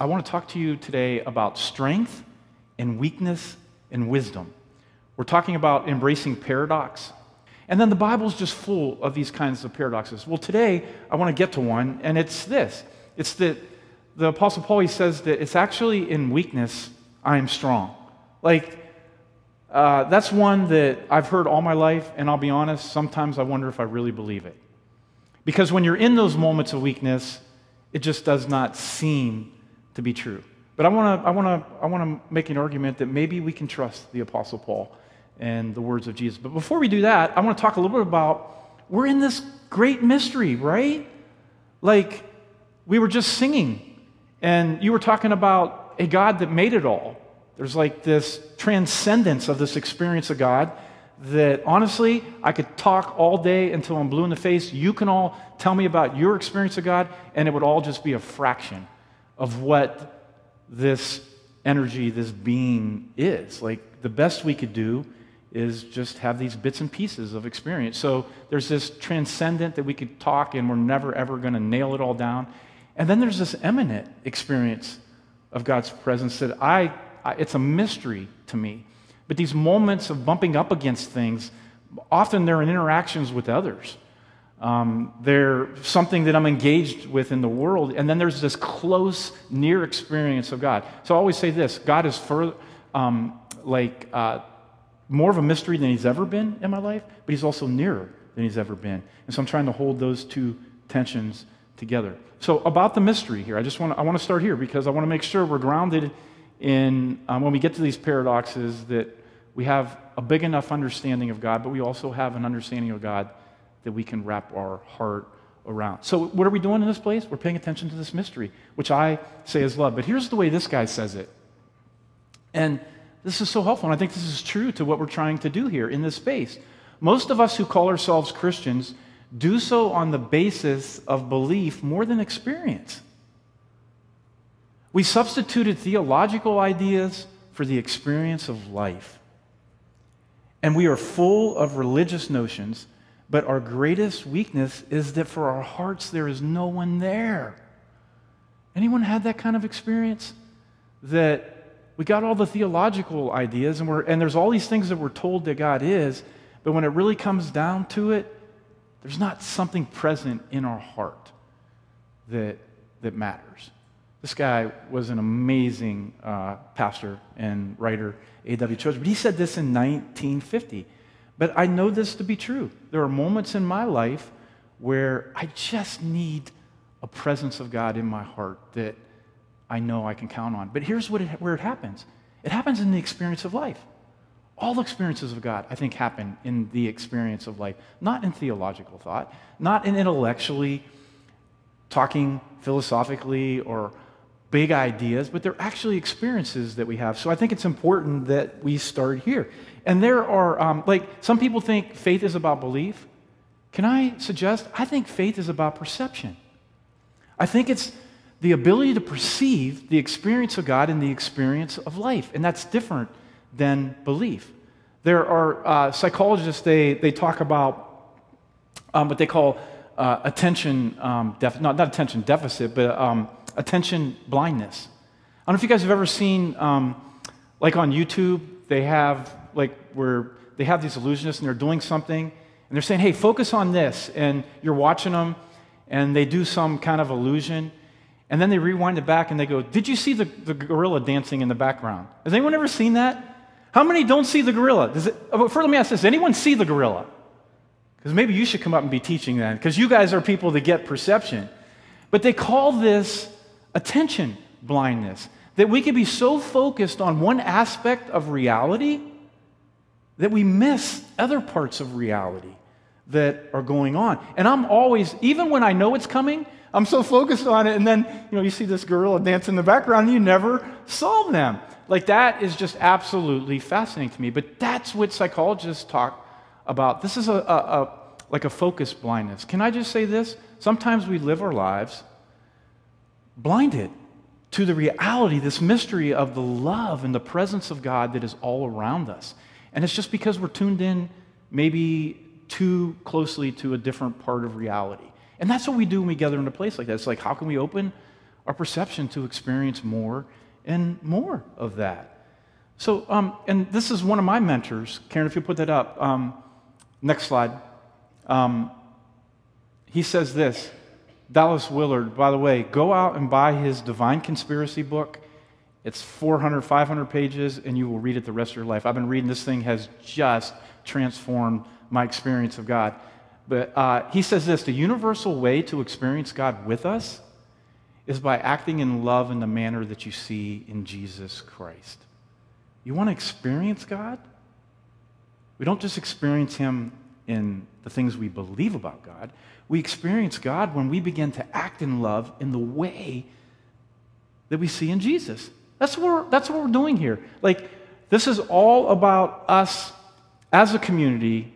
I want to talk to you today about strength and weakness and wisdom. We're talking about embracing paradox. And then the Bible's just full of these kinds of paradoxes. Well, today I want to get to one, and it's this it's that the Apostle Paul he says that it's actually in weakness I am strong. Like, uh, that's one that I've heard all my life, and I'll be honest, sometimes I wonder if I really believe it. Because when you're in those moments of weakness, it just does not seem to be true. But I want to I wanna, I wanna make an argument that maybe we can trust the Apostle Paul and the words of Jesus. But before we do that, I want to talk a little bit about we're in this great mystery, right? Like we were just singing, and you were talking about a God that made it all. There's like this transcendence of this experience of God that honestly, I could talk all day until I'm blue in the face. You can all tell me about your experience of God, and it would all just be a fraction of what this energy, this being is. Like the best we could do is just have these bits and pieces of experience. So there's this transcendent that we could talk and we're never ever going to nail it all down. And then there's this immanent experience of God's presence that I, I, it's a mystery to me. But these moments of bumping up against things, often they're in interactions with others. Um, they're something that I'm engaged with in the world. And then there's this close, near experience of God. So I always say this God is for, um, like uh, more of a mystery than he's ever been in my life, but he's also nearer than he's ever been. And so I'm trying to hold those two tensions together. So about the mystery here, I just want to, I want to start here because I want to make sure we're grounded in um, when we get to these paradoxes that we have a big enough understanding of God, but we also have an understanding of God that we can wrap our heart around. So, what are we doing in this place? We're paying attention to this mystery, which I say is love. But here's the way this guy says it. And this is so helpful, and I think this is true to what we're trying to do here in this space. Most of us who call ourselves Christians do so on the basis of belief more than experience. We substituted theological ideas for the experience of life. And we are full of religious notions but our greatest weakness is that for our hearts, there is no one there. Anyone had that kind of experience? That we got all the theological ideas, and, we're, and there's all these things that we're told that God is, but when it really comes down to it, there's not something present in our heart that, that matters. This guy was an amazing uh, pastor and writer, A.W. Tozer, but he said this in 1950. But I know this to be true. There are moments in my life where I just need a presence of God in my heart that I know I can count on. But here's what it, where it happens it happens in the experience of life. All experiences of God, I think, happen in the experience of life, not in theological thought, not in intellectually talking philosophically or big ideas, but they're actually experiences that we have. So I think it's important that we start here. And there are, um, like, some people think faith is about belief. Can I suggest? I think faith is about perception. I think it's the ability to perceive the experience of God and the experience of life. And that's different than belief. There are uh, psychologists, they, they talk about um, what they call uh, attention, um, not, not attention deficit, but um, attention blindness. I don't know if you guys have ever seen, um, like on YouTube, they have like where they have these illusionists and they're doing something and they're saying, hey, focus on this. And you're watching them and they do some kind of illusion. And then they rewind it back and they go, Did you see the, the gorilla dancing in the background? Has anyone ever seen that? How many don't see the gorilla? Does it, oh, first, let me ask this Does anyone see the gorilla? Because maybe you should come up and be teaching that, because you guys are people that get perception. But they call this attention blindness. That we can be so focused on one aspect of reality that we miss other parts of reality that are going on. And I'm always, even when I know it's coming, I'm so focused on it, and then you know you see this gorilla dance in the background, and you never solve them. Like that is just absolutely fascinating to me. But that's what psychologists talk about. This is a, a, a like a focus blindness. Can I just say this? Sometimes we live our lives blinded to the reality, this mystery of the love and the presence of God that is all around us. And it's just because we're tuned in maybe too closely to a different part of reality. And that's what we do when we gather in a place like that. It's like, how can we open our perception to experience more and more of that. So, um, and this is one of my mentors, Karen, if you put that up. Um, next slide. Um, he says this Dallas Willard, by the way, go out and buy his Divine Conspiracy book. It's 400, 500 pages, and you will read it the rest of your life. I've been reading this thing, has just transformed my experience of God. But uh, he says this the universal way to experience God with us is by acting in love in the manner that you see in Jesus Christ. You want to experience God? We don't just experience Him in the things we believe about God. We experience God when we begin to act in love in the way that we see in Jesus. That's what we're, that's what we're doing here. Like, this is all about us as a community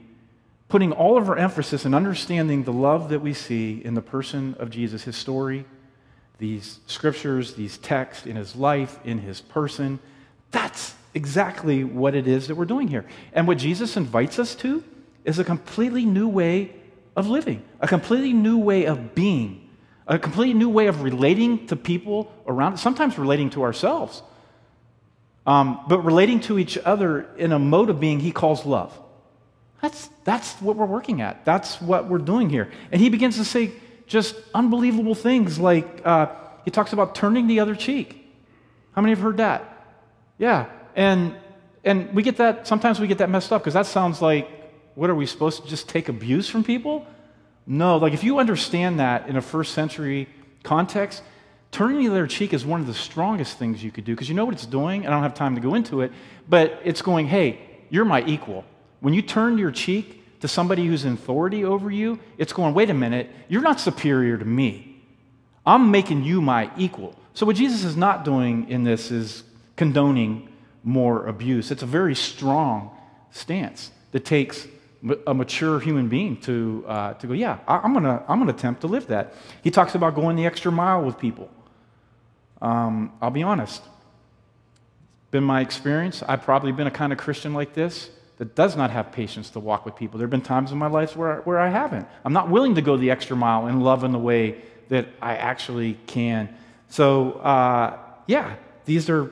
putting all of our emphasis and understanding the love that we see in the person of Jesus, his story, these scriptures, these texts, in his life, in his person. That's exactly what it is that we're doing here. And what Jesus invites us to is a completely new way of living, a completely new way of being, a completely new way of relating to people around, sometimes relating to ourselves, um, but relating to each other in a mode of being he calls love. That's, that's what we're working at. That's what we're doing here. And he begins to say just unbelievable things like uh, he talks about turning the other cheek. How many have heard that? Yeah. And, and we get that, sometimes we get that messed up because that sounds like, what are we supposed to just take abuse from people? No, like if you understand that in a first century context, turning the other cheek is one of the strongest things you could do because you know what it's doing? I don't have time to go into it, but it's going, hey, you're my equal. When you turn your cheek to somebody who's in authority over you, it's going, wait a minute, you're not superior to me. I'm making you my equal. So, what Jesus is not doing in this is condoning more abuse. It's a very strong stance that takes a mature human being to, uh, to go, yeah, I, am going to I'm gonna attempt to live that. He talks about going the extra mile with people. Um, I'll be honest. Been my experience. I've probably been a kind of Christian like this that does not have patience to walk with people. There have been times in my life where, where I haven't. I'm not willing to go the extra mile and love in the way that I actually can. So, uh, yeah, these are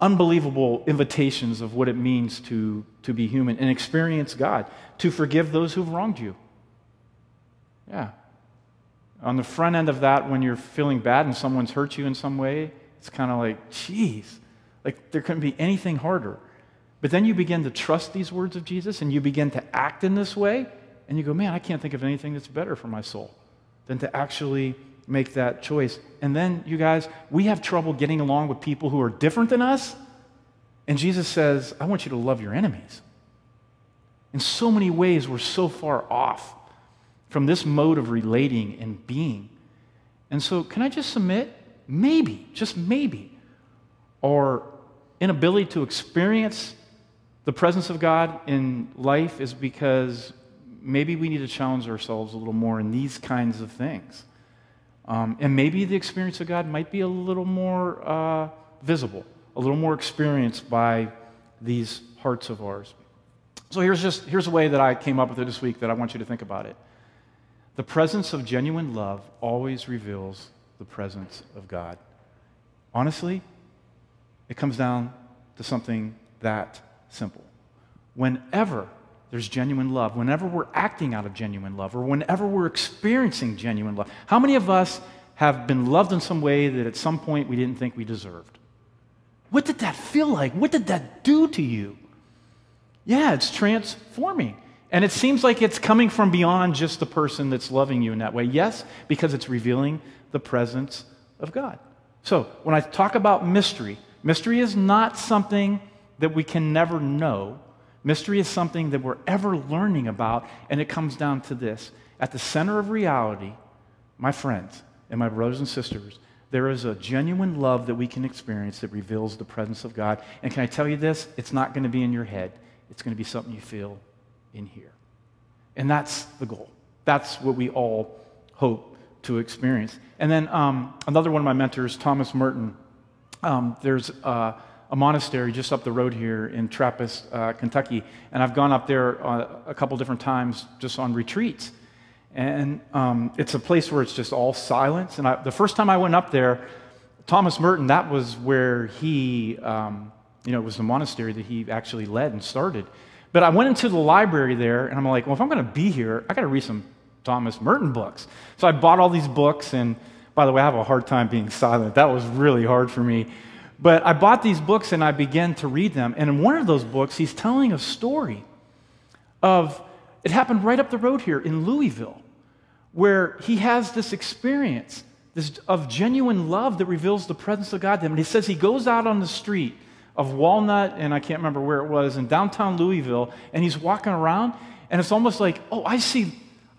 unbelievable invitations of what it means to, to be human and experience God, to forgive those who've wronged you. Yeah. On the front end of that, when you're feeling bad and someone's hurt you in some way, it's kind of like, geez, like there couldn't be anything harder. But then you begin to trust these words of Jesus and you begin to act in this way, and you go, man, I can't think of anything that's better for my soul than to actually make that choice. And then, you guys, we have trouble getting along with people who are different than us. And Jesus says, I want you to love your enemies. In so many ways, we're so far off from this mode of relating and being. And so, can I just submit? Maybe, just maybe, our inability to experience the presence of God in life is because maybe we need to challenge ourselves a little more in these kinds of things. Um, and maybe the experience of God might be a little more uh, visible, a little more experienced by these hearts of ours. So here's just here's a way that I came up with it this week that I want you to think about it. The presence of genuine love always reveals the presence of God. Honestly, it comes down to something that simple. Whenever there's genuine love, whenever we're acting out of genuine love, or whenever we're experiencing genuine love, how many of us have been loved in some way that at some point we didn't think we deserved? What did that feel like? What did that do to you? Yeah, it's transforming. And it seems like it's coming from beyond just the person that's loving you in that way. Yes, because it's revealing the presence of God. So, when I talk about mystery, mystery is not something that we can never know. Mystery is something that we're ever learning about, and it comes down to this. At the center of reality, my friends and my brothers and sisters, there is a genuine love that we can experience that reveals the presence of God. And can I tell you this? It's not going to be in your head, it's going to be something you feel in here. And that's the goal. That's what we all hope to experience. And then um, another one of my mentors, Thomas Merton, um, there's. A monastery just up the road here in Trappist, uh, Kentucky. And I've gone up there uh, a couple different times just on retreats. And um, it's a place where it's just all silence. And I, the first time I went up there, Thomas Merton, that was where he, um, you know, it was the monastery that he actually led and started. But I went into the library there, and I'm like, well, if I'm going to be here, I got to read some Thomas Merton books. So I bought all these books, and by the way, I have a hard time being silent. That was really hard for me. But I bought these books and I began to read them. And in one of those books, he's telling a story of it happened right up the road here in Louisville, where he has this experience this, of genuine love that reveals the presence of God to him. And he says he goes out on the street of Walnut, and I can't remember where it was, in downtown Louisville, and he's walking around, and it's almost like, oh, I see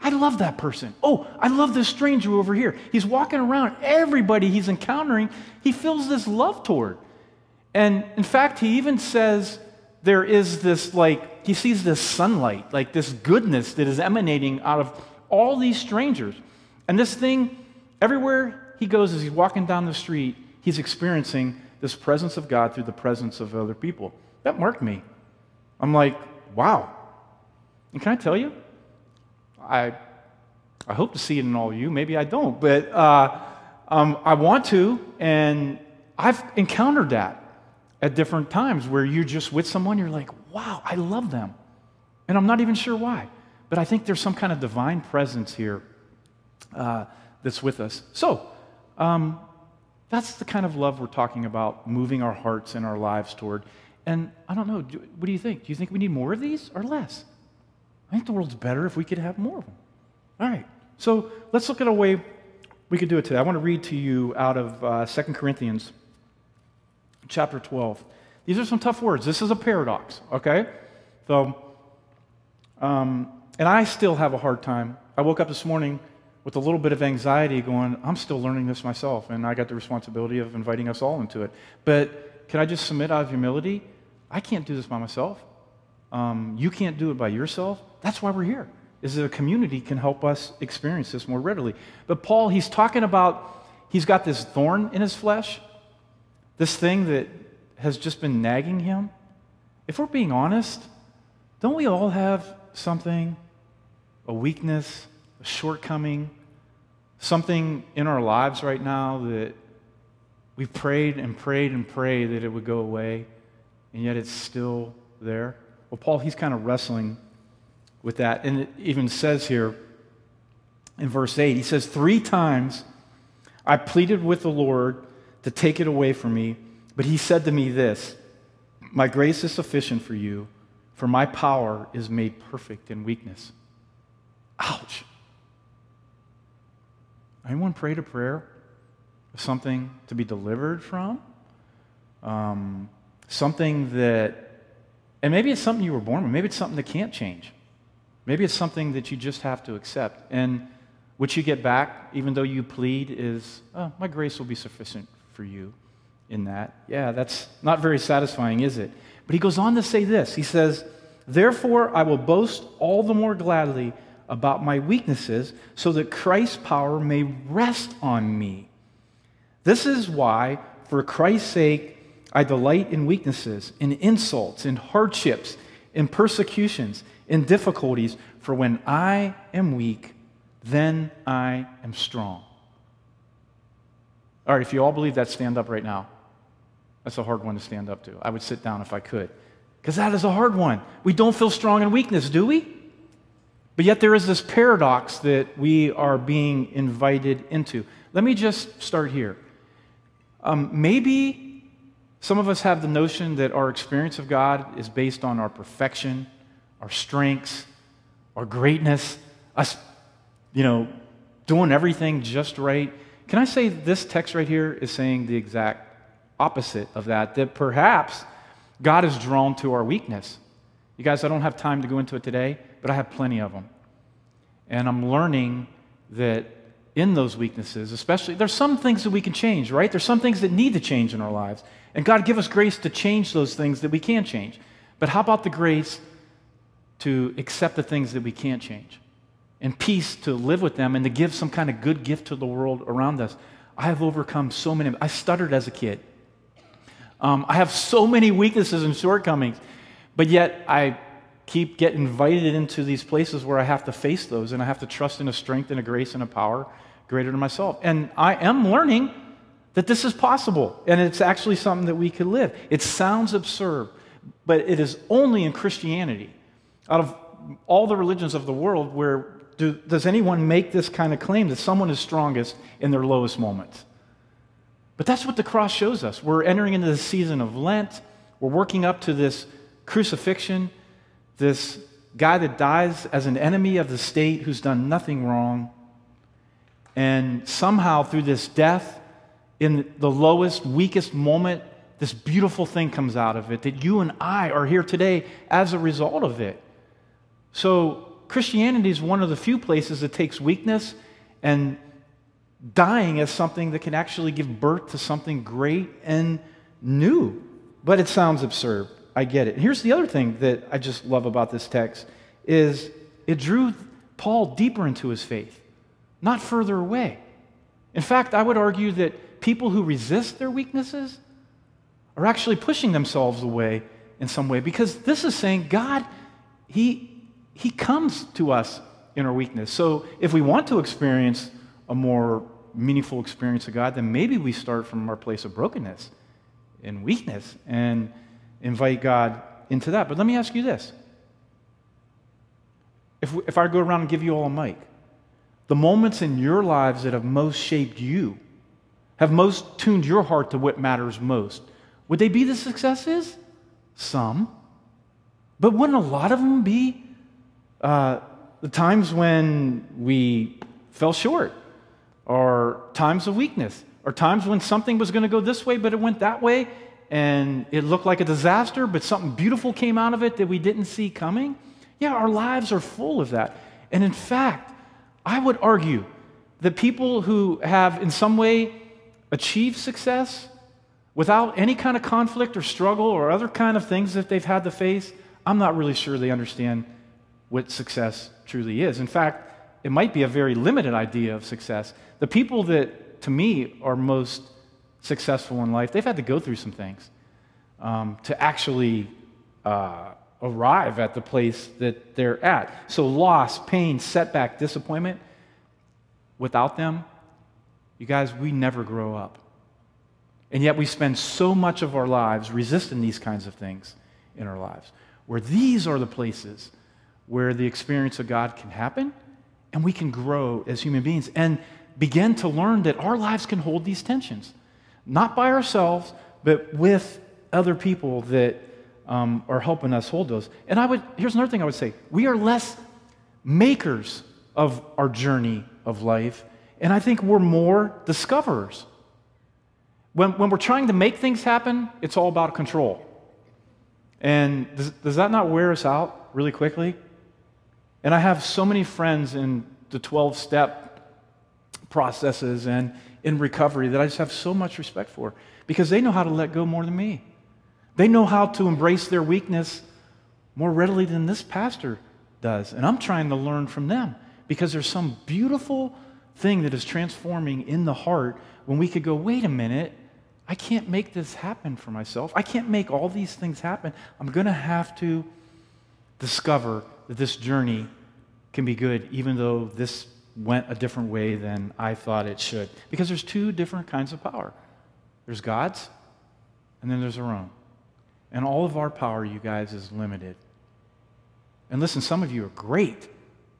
I love that person. Oh, I love this stranger over here. He's walking around. Everybody he's encountering, he feels this love toward. And in fact, he even says there is this, like, he sees this sunlight, like this goodness that is emanating out of all these strangers. And this thing, everywhere he goes as he's walking down the street, he's experiencing this presence of God through the presence of other people. That marked me. I'm like, wow. And can I tell you? I, I hope to see it in all of you. Maybe I don't, but uh, um, I want to, and I've encountered that at different times where you're just with someone, you're like, wow, I love them. And I'm not even sure why, but I think there's some kind of divine presence here uh, that's with us. So, um, that's the kind of love we're talking about, moving our hearts and our lives toward. And I don't know, do, what do you think? Do you think we need more of these or less? I think the world's better if we could have more of them. All right. So let's look at a way we could do it today. I want to read to you out of uh, 2 Corinthians chapter 12. These are some tough words. This is a paradox, okay? So, um, and I still have a hard time. I woke up this morning with a little bit of anxiety going, I'm still learning this myself, and I got the responsibility of inviting us all into it. But can I just submit out of humility? I can't do this by myself. Um, you can't do it by yourself. That's why we're here, is that a community can help us experience this more readily. But Paul, he's talking about, he's got this thorn in his flesh, this thing that has just been nagging him. If we're being honest, don't we all have something, a weakness, a shortcoming, something in our lives right now that we've prayed and prayed and prayed that it would go away, and yet it's still there? Well, Paul, he's kind of wrestling with that. And it even says here in verse 8, he says, Three times I pleaded with the Lord to take it away from me, but he said to me this My grace is sufficient for you, for my power is made perfect in weakness. Ouch. Anyone prayed a prayer something to be delivered from? Um, something that, and maybe it's something you were born with, maybe it's something that can't change. Maybe it's something that you just have to accept. And what you get back, even though you plead, is, oh, my grace will be sufficient for you in that. Yeah, that's not very satisfying, is it? But he goes on to say this He says, Therefore, I will boast all the more gladly about my weaknesses, so that Christ's power may rest on me. This is why, for Christ's sake, I delight in weaknesses, in insults, in hardships, in persecutions in difficulties, for when I am weak, then I am strong. All right, if you all believe that, stand up right now. That's a hard one to stand up to. I would sit down if I could. Because that is a hard one. We don't feel strong in weakness, do we? But yet there is this paradox that we are being invited into. Let me just start here. Um, maybe some of us have the notion that our experience of God is based on our perfection, our strengths, our greatness, us, you know, doing everything just right. Can I say this text right here is saying the exact opposite of that? That perhaps God is drawn to our weakness. You guys, I don't have time to go into it today, but I have plenty of them. And I'm learning that in those weaknesses, especially, there's some things that we can change, right? There's some things that need to change in our lives. And God give us grace to change those things that we can change. But how about the grace to accept the things that we can't change, and peace to live with them and to give some kind of good gift to the world around us. I have overcome so many. I stuttered as a kid. Um, I have so many weaknesses and shortcomings, but yet I keep getting invited into these places where I have to face those and I have to trust in a strength and a grace and a power greater than myself. And I am learning that this is possible and it's actually something that we could live. It sounds absurd, but it is only in Christianity, out of all the religions of the world, where do, does anyone make this kind of claim that someone is strongest in their lowest moments? But that's what the cross shows us. We're entering into the season of Lent. We're working up to this crucifixion, this guy that dies as an enemy of the state who's done nothing wrong. And somehow, through this death, in the lowest, weakest moment, this beautiful thing comes out of it that you and I are here today as a result of it. So, Christianity is one of the few places that takes weakness and dying as something that can actually give birth to something great and new. But it sounds absurd. I get it. And here's the other thing that I just love about this text is it drew Paul deeper into his faith, not further away. In fact, I would argue that people who resist their weaknesses are actually pushing themselves away in some way because this is saying God, He, he comes to us in our weakness. So if we want to experience a more meaningful experience of God, then maybe we start from our place of brokenness and weakness and invite God into that. But let me ask you this. If, if I go around and give you all a mic, the moments in your lives that have most shaped you, have most tuned your heart to what matters most, would they be the successes? Some. But wouldn't a lot of them be uh, the times when we fell short, or times of weakness, or times when something was going to go this way, but it went that way, and it looked like a disaster, but something beautiful came out of it that we didn't see coming? Yeah, our lives are full of that. And in fact, I would argue that people who have, in some way, achieved success without any kind of conflict or struggle or other kind of things that they've had to face, I'm not really sure they understand what success truly is. In fact, it might be a very limited idea of success. The people that, to me, are most successful in life, they've had to go through some things um, to actually uh, arrive at the place that they're at. So, loss, pain, setback, disappointment, without them, you guys, we never grow up. And yet, we spend so much of our lives resisting these kinds of things in our lives, where these are the places where the experience of God can happen and we can grow as human beings and begin to learn that our lives can hold these tensions not by ourselves, but with other people that um, are helping us hold those. And I would, here's another thing I would say we are less makers of our journey of life, and I think we're more discoverers. When, when we're trying to make things happen, it's all about control. And does, does that not wear us out really quickly? And I have so many friends in the 12 step processes and in recovery that I just have so much respect for because they know how to let go more than me. They know how to embrace their weakness more readily than this pastor does. And I'm trying to learn from them because there's some beautiful thing that is transforming in the heart when we could go, wait a minute, I can't make this happen for myself. I can't make all these things happen. I'm going to have to discover that this journey can be good, even though this went a different way than I thought it should. Because there's two different kinds of power there's God's, and then there's our own. And all of our power, you guys, is limited. And listen, some of you are great.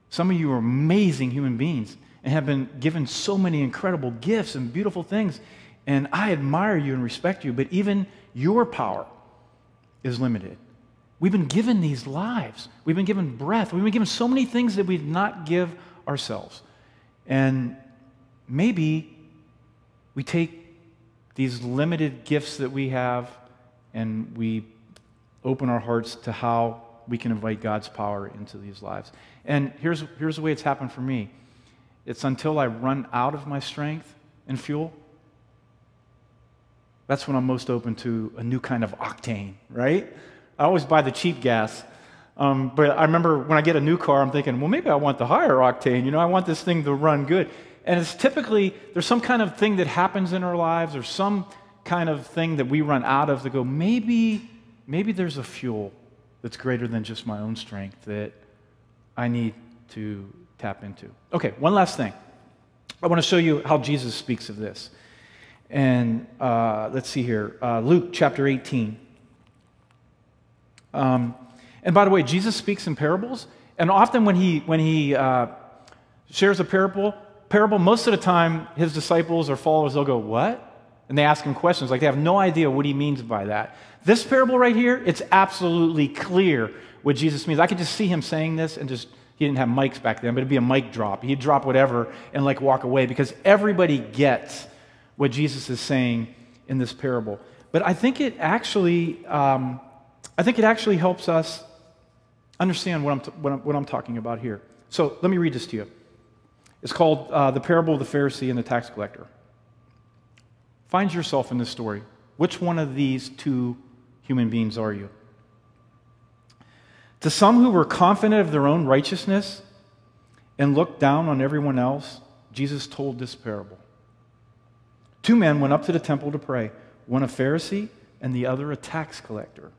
Some of you are amazing human beings and have been given so many incredible gifts and beautiful things. And I admire you and respect you, but even your power is limited. We've been given these lives. We've been given breath. We've been given so many things that we did not give ourselves. And maybe we take these limited gifts that we have and we open our hearts to how we can invite God's power into these lives. And here's, here's the way it's happened for me it's until I run out of my strength and fuel. That's when I'm most open to a new kind of octane, right? I always buy the cheap gas um, but I remember when I get a new car, I'm thinking, well, maybe I want the higher octane. You know, I want this thing to run good. And it's typically, there's some kind of thing that happens in our lives or some kind of thing that we run out of to go, maybe, maybe there's a fuel that's greater than just my own strength that I need to tap into. Okay, one last thing. I want to show you how Jesus speaks of this. And uh, let's see here uh, Luke chapter 18. Um, and by the way, Jesus speaks in parables. And often when he, when he uh, shares a parable, parable, most of the time his disciples or followers, they'll go, What? And they ask him questions like they have no idea what he means by that. This parable right here, it's absolutely clear what Jesus means. I could just see him saying this and just, he didn't have mics back then, but it'd be a mic drop. He'd drop whatever and like walk away because everybody gets what Jesus is saying in this parable. But I think it actually, um, I think it actually helps us understand what I'm, t- what I'm, what I'm talking about here. So let me read this to you. It's called uh, The Parable of the Pharisee and the Tax Collector. Find yourself in this story. Which one of these two human beings are you? To some who were confident of their own righteousness and looked down on everyone else, Jesus told this parable. Two men went up to the temple to pray, one a Pharisee and the other a tax collector.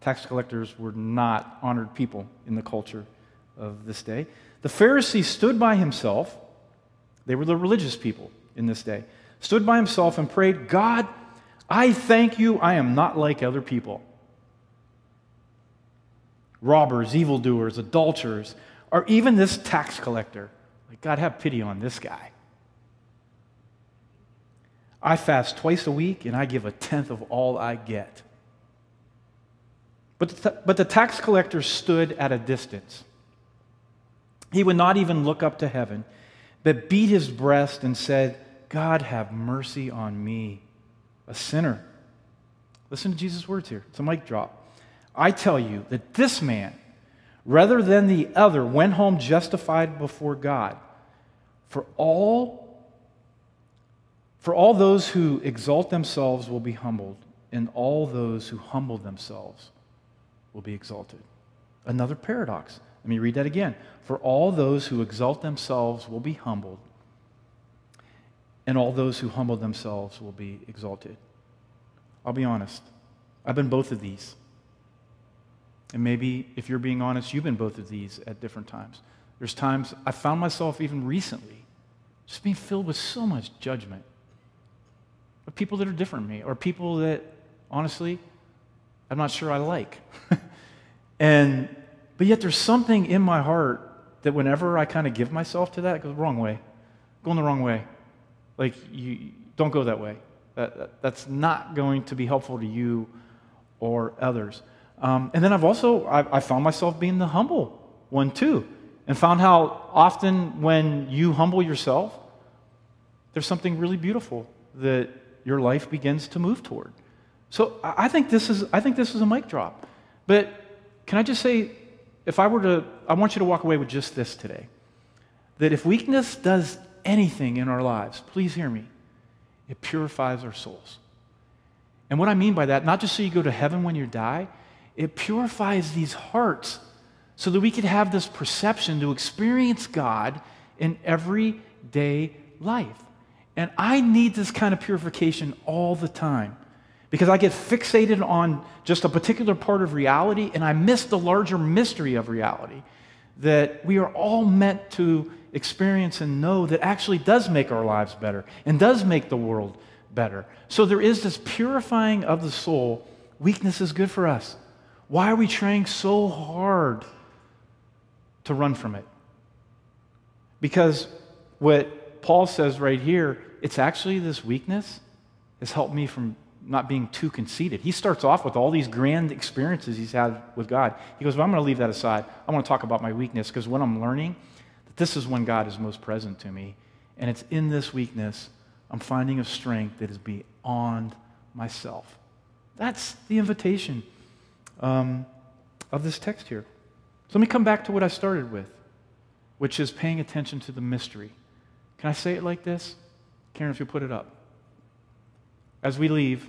Tax collectors were not honored people in the culture of this day. The Pharisee stood by himself. They were the religious people in this day. Stood by himself and prayed, God, I thank you, I am not like other people. Robbers, evildoers, adulterers, or even this tax collector. Like, God, have pity on this guy. I fast twice a week and I give a tenth of all I get. But the, but the tax collector stood at a distance. He would not even look up to heaven, but beat his breast and said, God, have mercy on me, a sinner. Listen to Jesus' words here. It's a mic drop. I tell you that this man, rather than the other, went home justified before God. For all for all those who exalt themselves will be humbled, and all those who humble themselves will be exalted. Another paradox. Let me read that again. For all those who exalt themselves will be humbled, and all those who humble themselves will be exalted. I'll be honest. I've been both of these. And maybe if you're being honest, you've been both of these at different times. There's times I found myself even recently just being filled with so much judgment of people that are different me or people that honestly I'm not sure I like. and but yet there's something in my heart that whenever I kind of give myself to that, it goes the wrong way. Going the wrong way. Like you don't go that way. That, that, that's not going to be helpful to you or others. Um, and then I've also I, I found myself being the humble one too, and found how often when you humble yourself, there's something really beautiful that your life begins to move toward. So I think this is, I think this is a mic drop. But can I just say, if I were to, I want you to walk away with just this today. That if weakness does anything in our lives, please hear me, it purifies our souls. And what I mean by that, not just so you go to heaven when you die, it purifies these hearts so that we could have this perception to experience God in everyday life. And I need this kind of purification all the time because I get fixated on just a particular part of reality and I miss the larger mystery of reality that we are all meant to experience and know that actually does make our lives better and does make the world better. So there is this purifying of the soul. Weakness is good for us. Why are we trying so hard to run from it? Because what Paul says right here, it's actually this weakness has helped me from not being too conceited. He starts off with all these grand experiences he's had with God. He goes, Well, I'm going to leave that aside. I want to talk about my weakness because what I'm learning that this is when God is most present to me, and it's in this weakness I'm finding a strength that is beyond myself. That's the invitation um, of this text here. So let me come back to what I started with, which is paying attention to the mystery. Can I say it like this? Karen, if you put it up as we leave,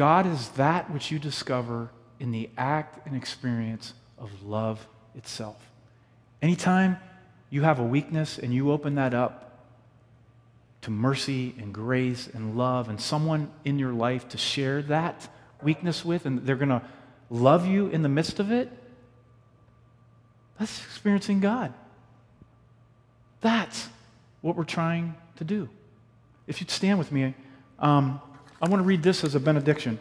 God is that which you discover in the act and experience of love itself. Anytime you have a weakness and you open that up to mercy and grace and love and someone in your life to share that weakness with, and they're going to love you in the midst of it, that's experiencing God. That's what we're trying to do. If you'd stand with me, um, I want to read this as a benediction.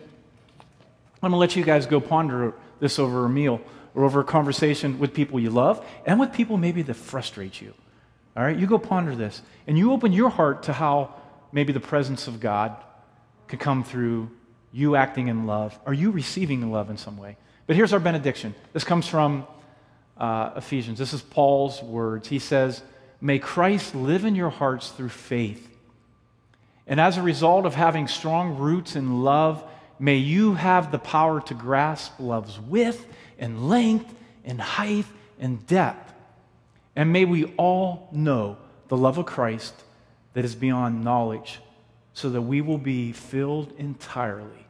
I'm going to let you guys go ponder this over a meal or over a conversation with people you love and with people maybe that frustrate you. All right, you go ponder this and you open your heart to how maybe the presence of God could come through you acting in love. Are you receiving love in some way? But here's our benediction. This comes from uh, Ephesians. This is Paul's words. He says, May Christ live in your hearts through faith. And as a result of having strong roots in love, may you have the power to grasp love's width and length and height and depth. And may we all know the love of Christ that is beyond knowledge, so that we will be filled entirely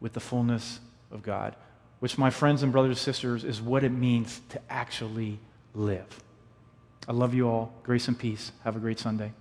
with the fullness of God, which, my friends and brothers and sisters, is what it means to actually live. I love you all. Grace and peace. Have a great Sunday.